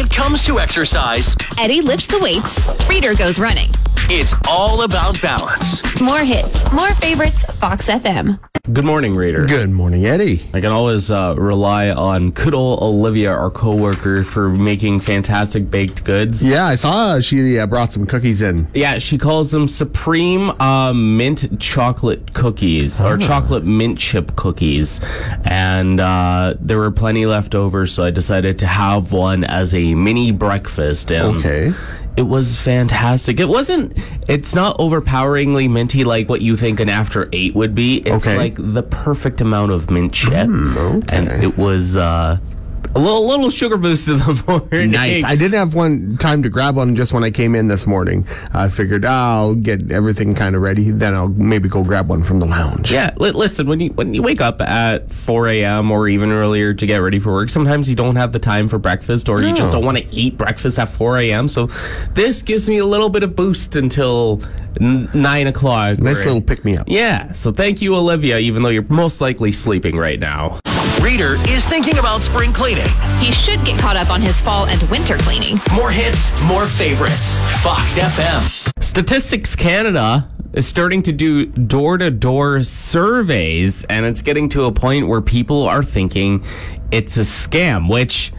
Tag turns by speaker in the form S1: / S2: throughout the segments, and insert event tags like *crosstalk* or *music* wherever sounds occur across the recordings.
S1: When it comes to exercise,
S2: Eddie lifts the weights, Reader goes running.
S1: it's all about balance.
S2: More hits, more favorites, Fox FM.
S3: Good morning, Reader.
S4: Good morning, Eddie.
S3: I can always uh, rely on good old Olivia, our coworker, for making fantastic baked goods.
S4: Yeah, I saw she uh, brought some cookies in.
S3: Yeah, she calls them Supreme uh, Mint Chocolate Cookies or chocolate mint chip cookies. And uh, there were plenty left over, so I decided to have one as a mini breakfast. And
S4: Okay.
S3: It was fantastic. It wasn't, it's not overpoweringly minty like what you think an after eight would be. It's
S4: Okay.
S3: like the perfect amount of mint chip.
S4: okay.
S3: And it was uh, a little, little sugar boost in the *laughs* morning.
S4: Nice. I didn't have one time to grab one just when I came in this morning. I figured ah, I'll get everything kind of ready, then I'll maybe go grab one from the lounge.
S3: Yeah, li- listen, when you when you wake up at 4 a.m. or even earlier to get ready for work, sometimes you don't have the time for breakfast or you just don't want to eat breakfast at 4 a.m. So this gives me a little bit of boost until n- 9 o'clock.
S4: Nice little pick me up.
S3: Yeah, so thank you, Olivia, even though you're most likely sleeping right now.
S1: Reader is thinking about spring cleaning.
S2: He should get caught up on his fall and winter cleaning.
S1: More hits, more favorites. Fox FM.
S3: Statistics Canada is starting to do door to door surveys, and it's getting to a point where people are thinking it's a scam, which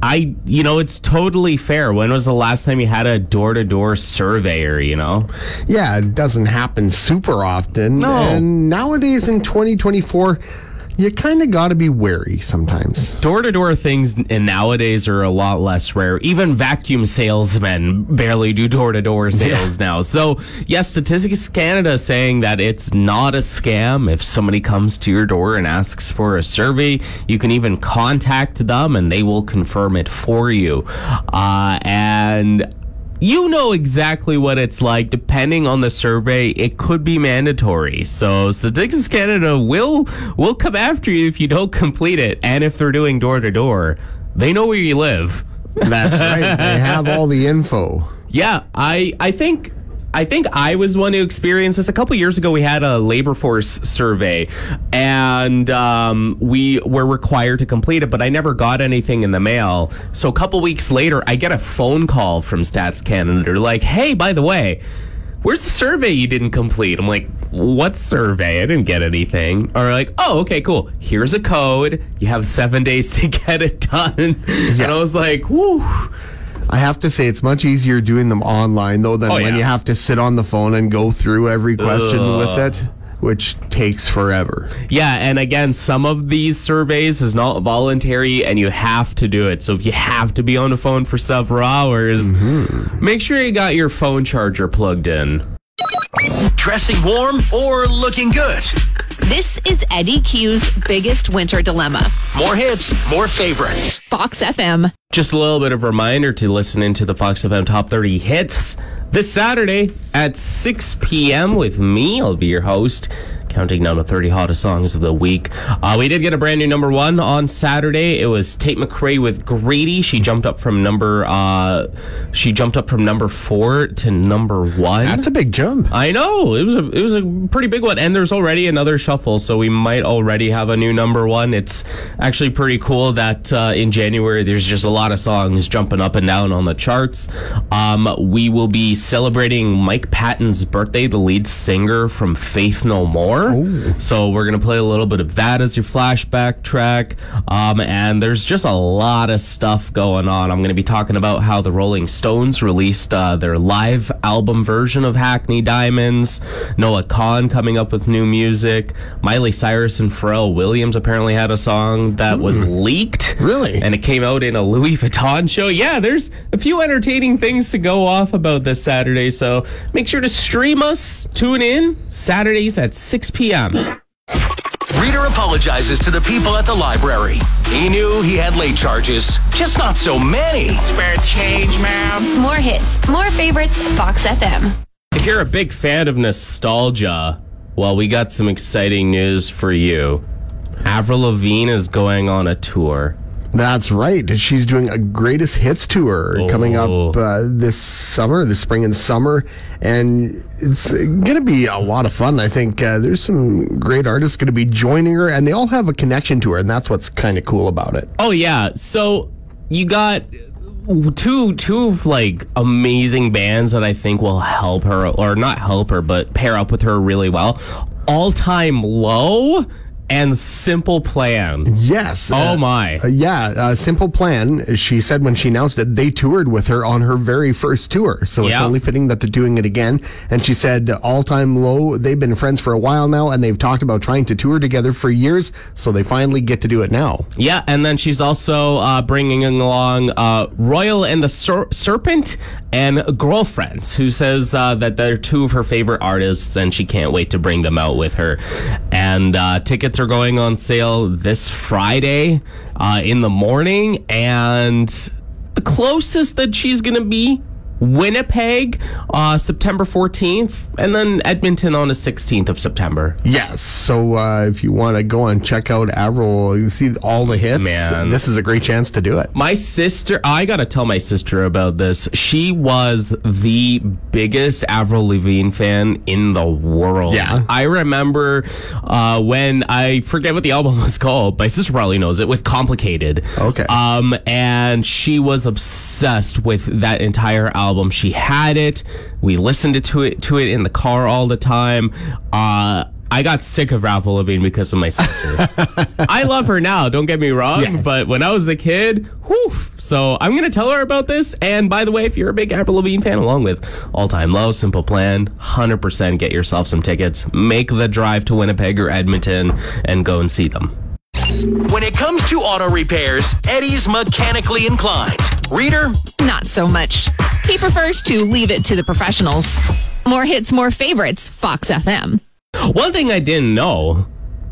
S3: I, you know, it's totally fair. When was the last time you had a door to door surveyor, you know?
S4: Yeah, it doesn't happen super often.
S3: No.
S4: And nowadays in 2024, you kind of got to be wary sometimes.
S3: Door to door things nowadays are a lot less rare. Even vacuum salesmen barely do door to door sales now. So, yes, Statistics Canada is saying that it's not a scam. If somebody comes to your door and asks for a survey, you can even contact them and they will confirm it for you. Uh, and you know exactly what it's like. Depending on the survey, it could be mandatory. So Statistics Canada will will come after you if you don't complete it, and if they're doing door to door, they know where you live.
S4: That's right. they have all the info.
S3: Yeah, I I think I think I was one who experienced this a couple years ago. We had a labor force survey, and um, we were required to complete it, but I never got anything in the mail. So a couple weeks later, I get a phone call from Stats Canada. They're like, "Hey, by the way." Where's the survey you didn't complete? I'm like, what survey? I didn't get anything. Or like, oh, okay, cool. Here's a code. You have seven days to *laughs* get it done. And I was like, whoo.
S4: I have to say, it's much easier doing them online, though, than
S3: Oh,
S4: when
S3: yeah.
S4: you have to sit on the phone and go through every question with it, which takes forever.
S3: Yeah, and again, some of these surveys is not voluntary and you have to do it. So if you have to be on the phone for several hours, mm-hmm. make sure you got your phone charger plugged in.
S1: Dressing warm or looking good.
S2: This is Eddie Q's biggest winter dilemma.
S1: More hits, more favorites.
S2: Fox FM.
S3: Just a little bit of reminder to listen into the Fox FM Top 30 Hits this Saturday at 6 p.m. with me. I'll be your host, counting down the 30 hottest songs of the week. Uh, we did get a brand new number one on Saturday. It was Tate McRae with Greedy. She jumped up from number uh, she jumped up from number four to number one.
S4: That's a big jump.
S3: I know it was a it was a pretty big one, and there's already another shuffle, so we might already have a new number one. It's actually pretty cool that uh, in January there's just a lot of songs jumping up and down on the charts. Um, we will be celebrating Mike Patton's birthday, the lead singer from Faith No More. So we're gonna play a little bit of that as your flashback track, um, and there's just a lot of stuff going on. I'm gonna be talking about how the Rolling Stones released uh, their live album version of Hackney Diamonds. Noah Kahan coming up with new music. Miley Cyrus and Pharrell Williams apparently had a song that was leaked.
S4: Really?
S3: And it came out in a Louis Vuitton show. Yeah, there's a few entertaining things to go off about this Saturday. So make sure to stream us, tune in Saturdays at 6 p.m.
S1: Reader apologizes to the people at the library. He knew he had late charges, just not so many.
S5: Spare change, ma'am.
S6: More hits, more favorites, Fox FM.
S3: If you're a big fan of nostalgia, well, we got some exciting news for you. Avril Lavigne is going on a tour.
S4: That's right. She's doing a greatest hits tour coming
S3: Oh.
S4: up uh, this summer, this spring and summer, and it's going to be a lot of fun. I think uh, there's some great artists going to be joining her, and they all have a connection to her, and that's what's kind of cool about it.
S3: Oh yeah, so you got two two like amazing bands that I think will help her or not help her, but pair up with her really well. All time low and simple plan.
S4: Yes.
S3: Oh
S4: uh,
S3: my.
S4: uh, yeah, uh, Simple Plan. She said when she announced it, they toured with her on her very first tour. So it's only fitting that they're doing it again. And she said, all time low, they've been friends for a while now, and they've talked about trying to tour together for years. So they finally get to do it now.
S3: Yeah, and then she's also uh, bringing along uh, Royal and the Ser- Serpent and Girlfriends, who says uh, that they're two of her favorite artists, and she can't wait to bring them out with her. And uh, tickets are going on sale this Friday uh, in the morning, and the closest that she's going to be. Winnipeg, uh, September 14th, and then Edmonton on the 16th of September.
S4: Yes. So uh, if you want to go and check out Avril, you see all the hits.
S3: Man.
S4: This is a great chance to do it.
S3: My sister, I gotta tell my sister about this. She was the biggest Avril Lavigne fan in the world.
S4: Yeah.
S3: I remember uh, when I forget what the album was called. My sister probably knows it with "Complicated."
S4: Okay.
S3: Um, and she was obsessed with that entire album. She had it. We listened to it to it in the car all the time. Uh. I got sick of Avril Lavigne because of my sister. *laughs* I love her now, don't get me wrong,
S4: Yes.
S3: but when I was a kid, whew. So I'm going to tell her about this. And by the way, if you're a big Avril Lavigne fan, along with All Time Low, Simple Plan, 100% get yourself some tickets. Make the drive to Winnipeg or Edmonton and go and see them.
S1: When it comes to auto repairs, Eddie's mechanically inclined. Reader,
S2: Not so much. He prefers to leave it to the professionals. More hits, more favorites, Fox FM.
S3: One thing I didn't know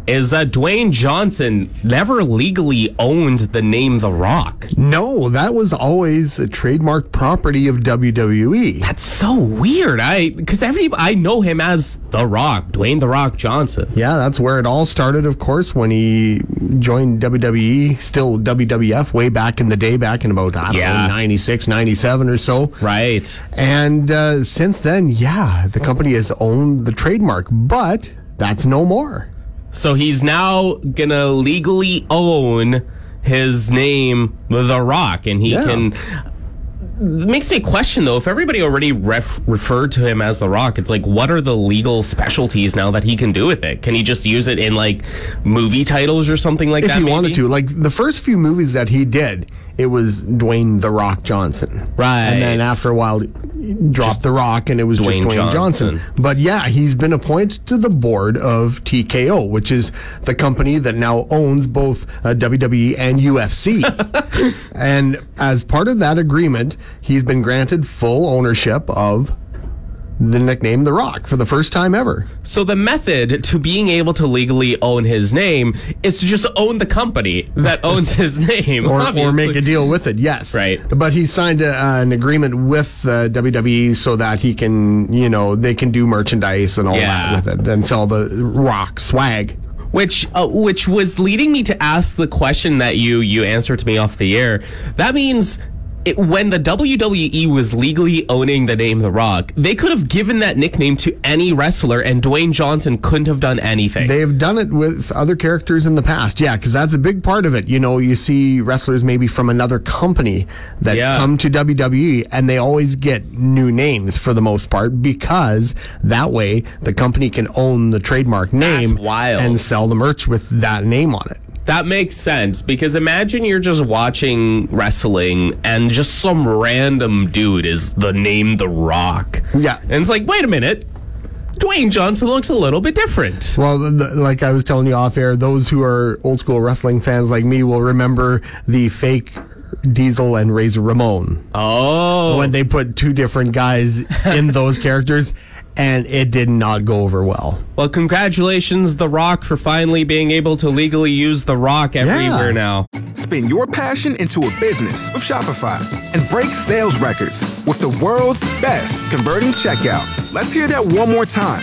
S3: is that Dwayne Johnson never legally owned the name The Rock.
S4: No, that was always a trademark property of. WWE.
S3: That's so weird. I because every I know him as The Rock, Dwayne The Rock Johnson.
S4: Yeah, that's where it all started, of course, when he joined WWE, still WWF, way back in the day, back in about, I don't
S3: Yeah.
S4: know, 96, 97 or so.
S3: Right.
S4: And uh, since then, yeah, the company has owned the trademark, but that's no more.
S3: So he's now gonna legally own his name, The Rock, and he
S4: Yeah.
S3: can. Makes me question though if everybody already ref- referred to him as The Rock. It's like, what are the legal specialties now that he can do with it? Can he just use it in like movie titles or something like
S4: If
S3: that?
S4: If he
S3: maybe?
S4: wanted to. Like the first few movies that he did, it was Dwayne The Rock Johnson.
S3: Right.
S4: And then after a while, dropped The Rock and it was
S3: Dwayne
S4: just Dwayne Johnson.
S3: Johnson.
S4: But yeah, he's been appointed to the board of TKO, which is the company that now owns both uh, WWE and UFC. *laughs* and as part of that agreement, he's been granted full ownership of the nickname The Rock for the first time ever.
S3: So the method to being able to legally own his name is to just own the company that *laughs* owns his name,
S4: or, or make a deal with it. Yes,
S3: Right.
S4: But he signed a, uh, an agreement with uh, WWE so that he can, you know, they can do merchandise and all
S3: Yeah.
S4: that with it and sell the rock swag.
S3: which uh, which was leading me to ask the question that you you answered to me off the air. That means. It, when the WWE was legally owning the name The Rock, they could have given that nickname to any wrestler, and Dwayne Johnson couldn't have done anything.
S4: They've done it with other characters in the past, yeah, because that's a big part of it. You know, you see wrestlers maybe from another company that
S3: Yeah.
S4: come to WWE and they always get new names for the most part because that way the company can own the trademark name and sell the merch with that name on it.
S3: That makes sense because imagine you're just watching wrestling and just some random dude is the name The Rock.
S4: Yeah.
S3: And it's like, wait a minute. Dwayne Johnson looks a little bit different.
S4: Well, the, the- like I was telling you off air, those who are old school wrestling fans like me will remember the fake Diesel and Razor Ramon
S3: Oh,
S4: when they put two different guys in those characters, and it did not go over well.
S3: well, congratulations, The Rock, for finally being able to legally use The Rock everywhere now.
S7: Spin your passion into a business with Shopify and break sales records with the world's best converting checkout. Let's hear that one more time.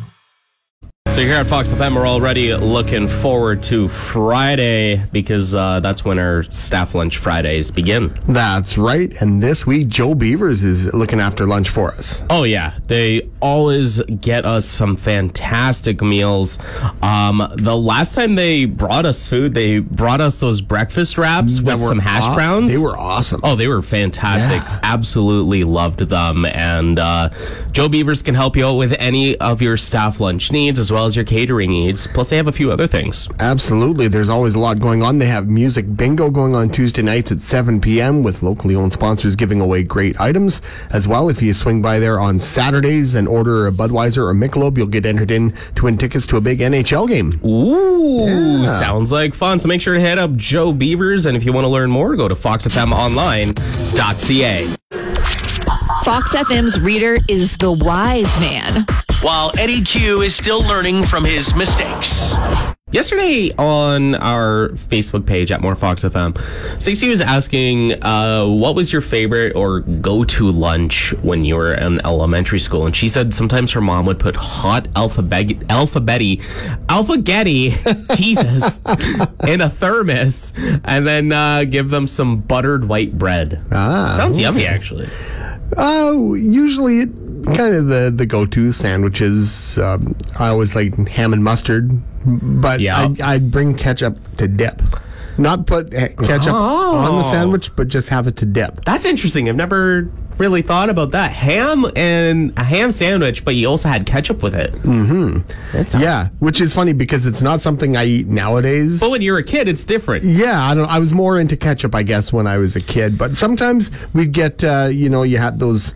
S3: So here at Fox FM, we're already looking forward to Friday because uh, that's when our staff lunch Fridays begin.
S4: That's right. And this week, Joe Beavers is looking after lunch for us.
S3: Oh yeah, they always get us some fantastic meals. Um, the last time they brought us food, they brought us those breakfast wraps
S4: That
S3: with some hash
S4: aw-
S3: browns.
S4: They were awesome.
S3: Oh, they were fantastic.
S4: Yeah.
S3: Absolutely loved them. And uh, Joe Beavers can help you out with any of your staff lunch needs as well as your catering needs. Plus, they have a few other things.
S4: Absolutely. There's always a lot going on. They have music bingo going on Tuesday nights at 7 p.m. with locally owned sponsors giving away great items. As well, if you swing by there on Saturdays and order a Budweiser or Michelob, you'll get entered in to win tickets to a big NHL game.
S3: Ooh, sounds like fun. So make sure to head up Joe Beavers. And if you want to learn more, go to foxfmonline.ca.
S2: Fox FM's reader is the wise man.
S1: While Eddie Q is still learning from his mistakes.
S3: Yesterday on our Facebook page at More Fox FM, Stacey was asking, uh, what was your favorite or go-to lunch when you were in elementary school? And she said sometimes her mom would put hot alphabet, alphabeti, alphagetti, *laughs* Jesus, in a thermos, and then uh, give them some buttered white bread.
S4: Ah.
S3: Sounds yummy, actually.
S4: Oh, usually it, kind of the, the go-to sandwiches. Um, I always like ham and mustard, but
S3: Yeah.
S4: I, I'd bring ketchup to dip. Not put eh, ketchup on the
S3: Oh.
S4: sandwich, but just have it to dip.
S3: That's interesting. I've never really thought about that. Ham and a ham sandwich, but you also had ketchup with it. Mm-hmm.
S4: Yeah, which is funny because it's not something I eat nowadays.
S3: But when you're a kid, it's different.
S4: Yeah, I don't. I was more into ketchup, I guess, when I was a kid. But sometimes we'd get, uh, you know, you had those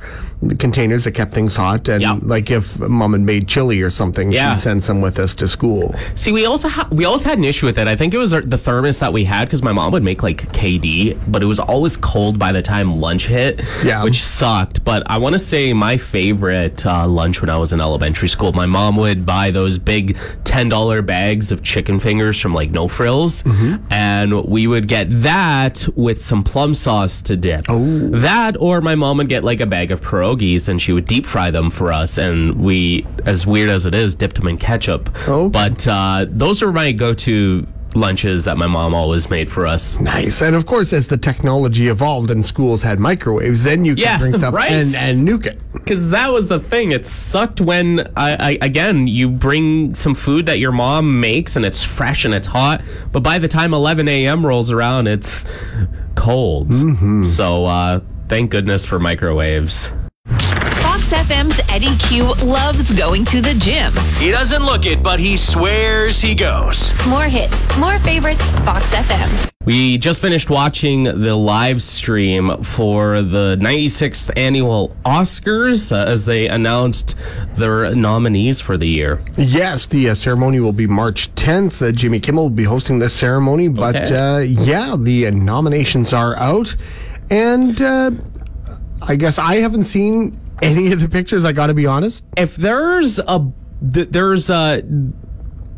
S4: containers that kept things hot, and
S3: Yeah.
S4: like if mom had made chili or something,
S3: Yeah.
S4: she'd send some with us to school.
S3: See, we also ha- we always had an issue with it. I think it was our, the thermos that we had because my mom would make like KD, but it was always cold by the time lunch hit.
S4: Yeah.
S3: which sucked. But I want to say my favorite uh, lunch when I was in elementary school, my mom would buy those big ten dollar bags of chicken fingers from like No Frills, and we would get that with some plum sauce to dip. Oh, that or my mom would get like a bag of pierogies and she would deep fry them for us, and we, as weird as it is, dipped them in ketchup.
S4: Okay.
S3: But uh, those are my go-to lunches that my mom always made for us.
S4: Nice. And of course, as the technology evolved and schools had microwaves, then you could
S3: Yeah,
S4: bring stuff *laughs*
S3: right.
S4: and, and nuke it.
S3: Because that was the thing. It sucked when, I, I, again, you bring some food that your mom makes and it's fresh and it's hot, but by the time 11 a.m. rolls around, it's cold. So uh, thank goodness for microwaves.
S2: Fox FM's Eddie Q loves going to the gym.
S1: He doesn't look it, but he swears he goes.
S6: More hits, more favorites, Fox FM.
S3: We just finished watching the live stream for the 96th annual Oscars uh, as they announced their nominees for the year.
S4: Yes, the uh, ceremony will be March 10th. Uh, Jimmy Kimmel will be hosting this ceremony. But
S3: Okay.
S4: uh, yeah, the uh, nominations are out. And uh, I guess I haven't seen any of the pictures, I got to be honest.
S3: if there's a th- there's a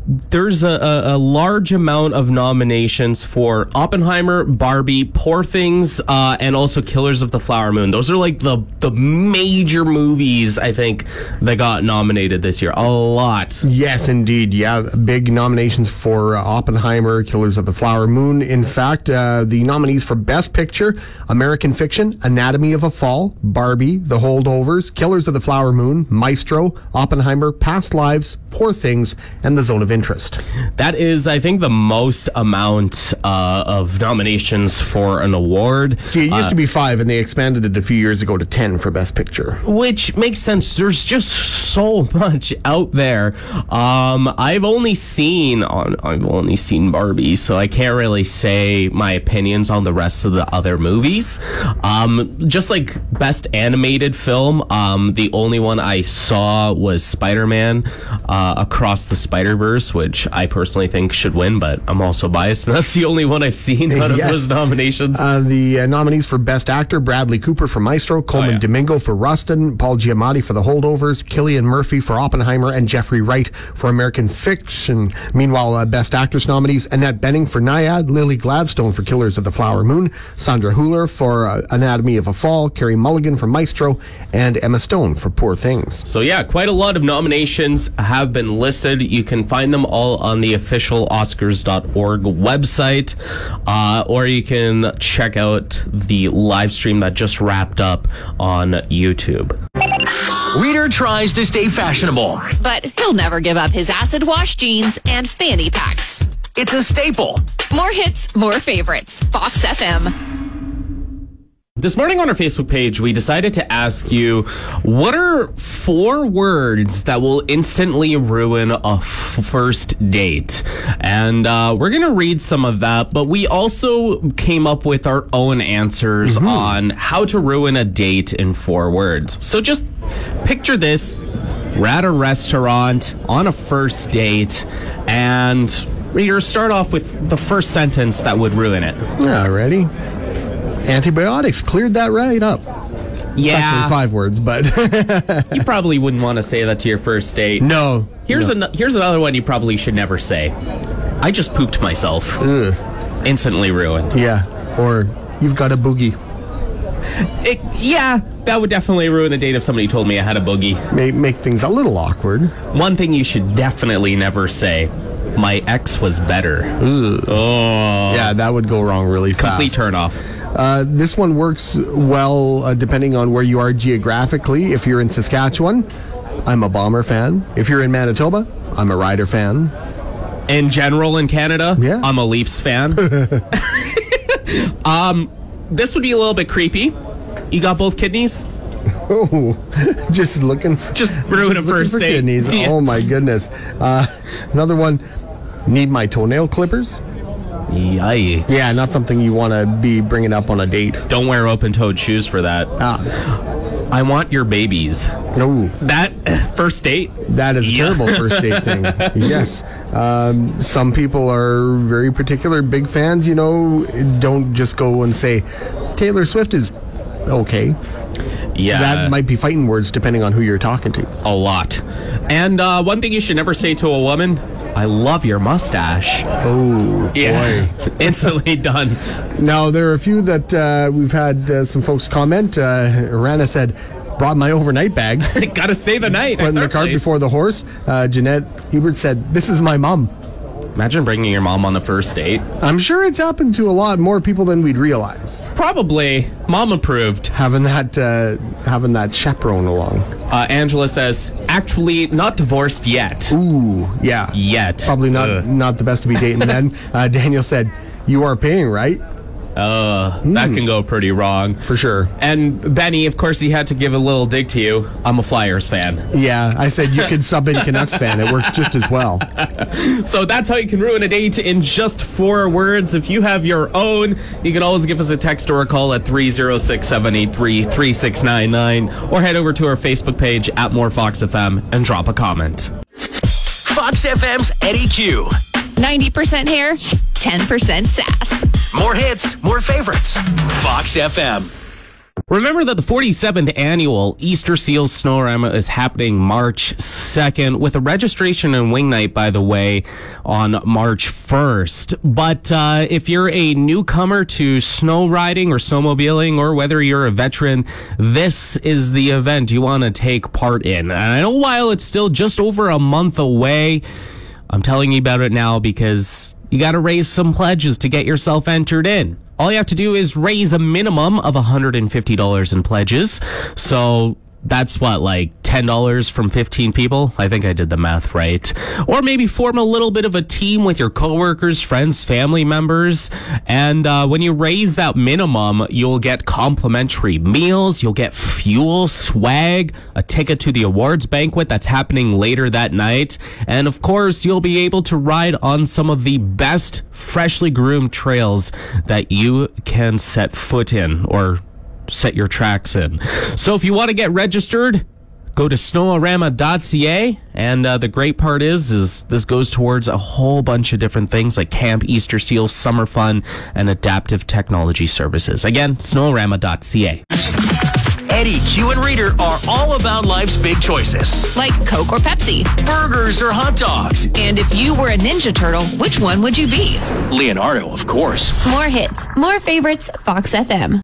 S3: there's a, a, a large amount of nominations for Oppenheimer, Barbie, Poor Things, uh, and also Killers of the Flower Moon. Those are like the the major movies I think that got nominated this year. A lot.
S4: Yes, indeed. Yeah, big nominations for uh, Oppenheimer, Killers of the Flower Moon. In fact, uh, the nominees for Best Picture American Fiction, Anatomy of a Fall, Barbie, The Holdovers, Killers of the Flower Moon, Maestro, Oppenheimer, Past Lives, Poor Things, and The Zone of Interest.
S3: That is, I think, the most amount uh, of nominations for an award.
S4: See, it used to be five, and they expanded it a few years ago to 10 for Best Picture.
S3: which makes sense. There's just so much out there. Um, I've only seen on I've only seen Barbie, so I can't really say my opinions on the rest of the other movies. Um, just like best animated film, um, the only one I saw was Spider-Man uh, Across the Spider-Verse, which I personally think should win, but I'm also biased, and *laughs* that's the only one I've seen out of
S4: Yes.
S3: those nominations.
S4: Uh, the uh, nominees for Best Actor Bradley Cooper for Maestro, Colman
S3: yeah.
S4: Domingo for Rustin, Paul Giamatti for The Holdovers, Cillian Murphy for Oppenheimer, and Jeffrey Wright for American Fiction. Meanwhile, uh, Best Actress nominees Annette Bening for Nyad, Lily Gladstone for Killers of the Flower Moon, Sandra Huller for uh, Anatomy of a Fall, Carey Mulligan for Maestro, and Emma Stone for Poor Things.
S3: So yeah, quite a lot of nominations have been listed. You can find them all on the official Oscars.org website, uh, or you can check out the live stream that just wrapped up on YouTube.
S1: Reader tries to stay fashionable.
S2: But he'll never give up his acid wash jeans and fanny packs.
S1: It's a staple.
S2: More hits, more favorites. Fox FM.
S3: This morning on our Facebook page, we decided to ask you what are four words that will instantly ruin a f- first date? And uh, we're going to read some of that, but we also came up with our own answers on how to ruin a date in four words. So just picture this we're at a restaurant on a first date, and reader, start off with the first sentence that would ruin it.
S4: Yeah, ready? Antibiotics cleared that right up.
S3: Yeah.
S4: Actually, five words, but *laughs*
S3: You probably wouldn't want to say that to your first date.
S4: no.
S3: Here's
S4: no.
S3: an, here's another one you probably should never say. I just pooped myself. Instantly ruined.
S4: Yeah, or you've got a boogie.
S3: It, yeah, that would definitely ruin the date if somebody told me I had a boogie.
S4: May make things a little awkward.
S3: One thing you should definitely never say: my ex was better. Oh,
S4: Yeah, that would go wrong really fast.
S3: complete turn off.
S4: Uh, this one works well uh, depending on where you are geographically. If you're in Saskatchewan, I'm a Bomber fan. If you're in Manitoba, I'm a Rider fan.
S3: In general, in Canada,
S4: Yeah.
S3: I'm a Leafs fan. *laughs* um, this would be a little bit creepy. You got both kidneys?
S4: Oh, *laughs* just looking for
S3: Just ruin a first
S4: for
S3: date.
S4: kidneys.
S3: Yeah.
S4: Oh my goodness. Uh, another one. Need my toenail clippers?
S3: Yikes.
S4: Yeah, not something you want to be bringing up on a date.
S3: Don't wear open-toed shoes for that.
S4: Ah,
S3: I want your babies.
S4: no,
S3: That *laughs* first date.
S4: that is a
S3: Yeah.
S4: terrible first date *laughs* thing. Yes. Um, some people are very particular, big fans, you know, don't just go and say, Taylor Swift is okay.
S3: Yeah,
S4: that might be fighting words depending on who you're talking to.
S3: a lot. And uh, one thing you should never say to a woman: "I love your mustache."
S4: Oh,
S3: Yeah, *laughs* instantly done.
S4: Now, there are a few that uh, we've had uh, some folks comment. Uh, Rana said, brought my overnight bag, *laughs*
S3: Gotta say the night.
S4: put in the cart
S3: place.
S4: before the horse. Uh, Jeanette Hebert said, this is my mom.
S3: Imagine bringing your mom on the first date.
S4: I'm sure it's happened to a lot more people than we'd realize.
S3: Probably mom approved.
S4: Having that, uh, having that chaperone along.
S3: Uh, Angela says, actually not divorced yet.
S4: Ooh, yeah.
S3: Yet.
S4: Probably not,
S3: Ugh.
S4: not the best to be dating then. *laughs* Uh, Daniel said, you are paying, right?
S3: Uh, that can go pretty wrong.
S4: For sure.
S3: And Benny, of course, he had to give a little dig to you. I'm a Flyers fan.
S4: Yeah, I said you could sub in Canucks fan. It works just as well. *laughs*
S3: So that's how you can ruin a date in just four words. If you have your own, you can always give us a text or a call at 306 783 3699 or head over to our Facebook page at More Fox FM and drop a comment.
S1: Fox FM's Eddie Q.
S2: 90% hair, 10% sass.
S1: More hits, more favorites. Fox FM.
S3: Remember that the 47th annual Easter Seals Snowarama is happening March 2nd with a registration and wing night, by the way, on March 1st. But uh, if you're a newcomer to snow riding or snowmobiling, or whether you're a veteran, this is the event you want to take part in. And I know while it's still just over a month away, I'm telling you about it now because you got to raise some pledges to get yourself entered in. All you have to do is raise a minimum of $150 in pledges. So that's what like $10 from 15 people? I think i did the math right. Or maybe form a little bit of a team with your coworkers friends family members and uh, when you raise that minimum you'll get complimentary meals you'll get fuel swag a ticket to the awards banquet that's happening later that night and of course you'll be able to ride on some of the best freshly groomed trails that you can set foot in or set your tracks in. So if you want to get registered, go to snowarama.ca and uh, the great part is is this goes towards a whole bunch of different things like camp easter seal summer fun and adaptive technology services again snowarama.ca
S1: Eddie, Q, and Reader are all about life's big choices.
S2: Like Coke or Pepsi.
S1: Burgers or hot dogs.
S2: And if you were a Ninja Turtle, which one would you be?
S1: Leonardo, of course.
S6: More hits, more favorites, Fox FM.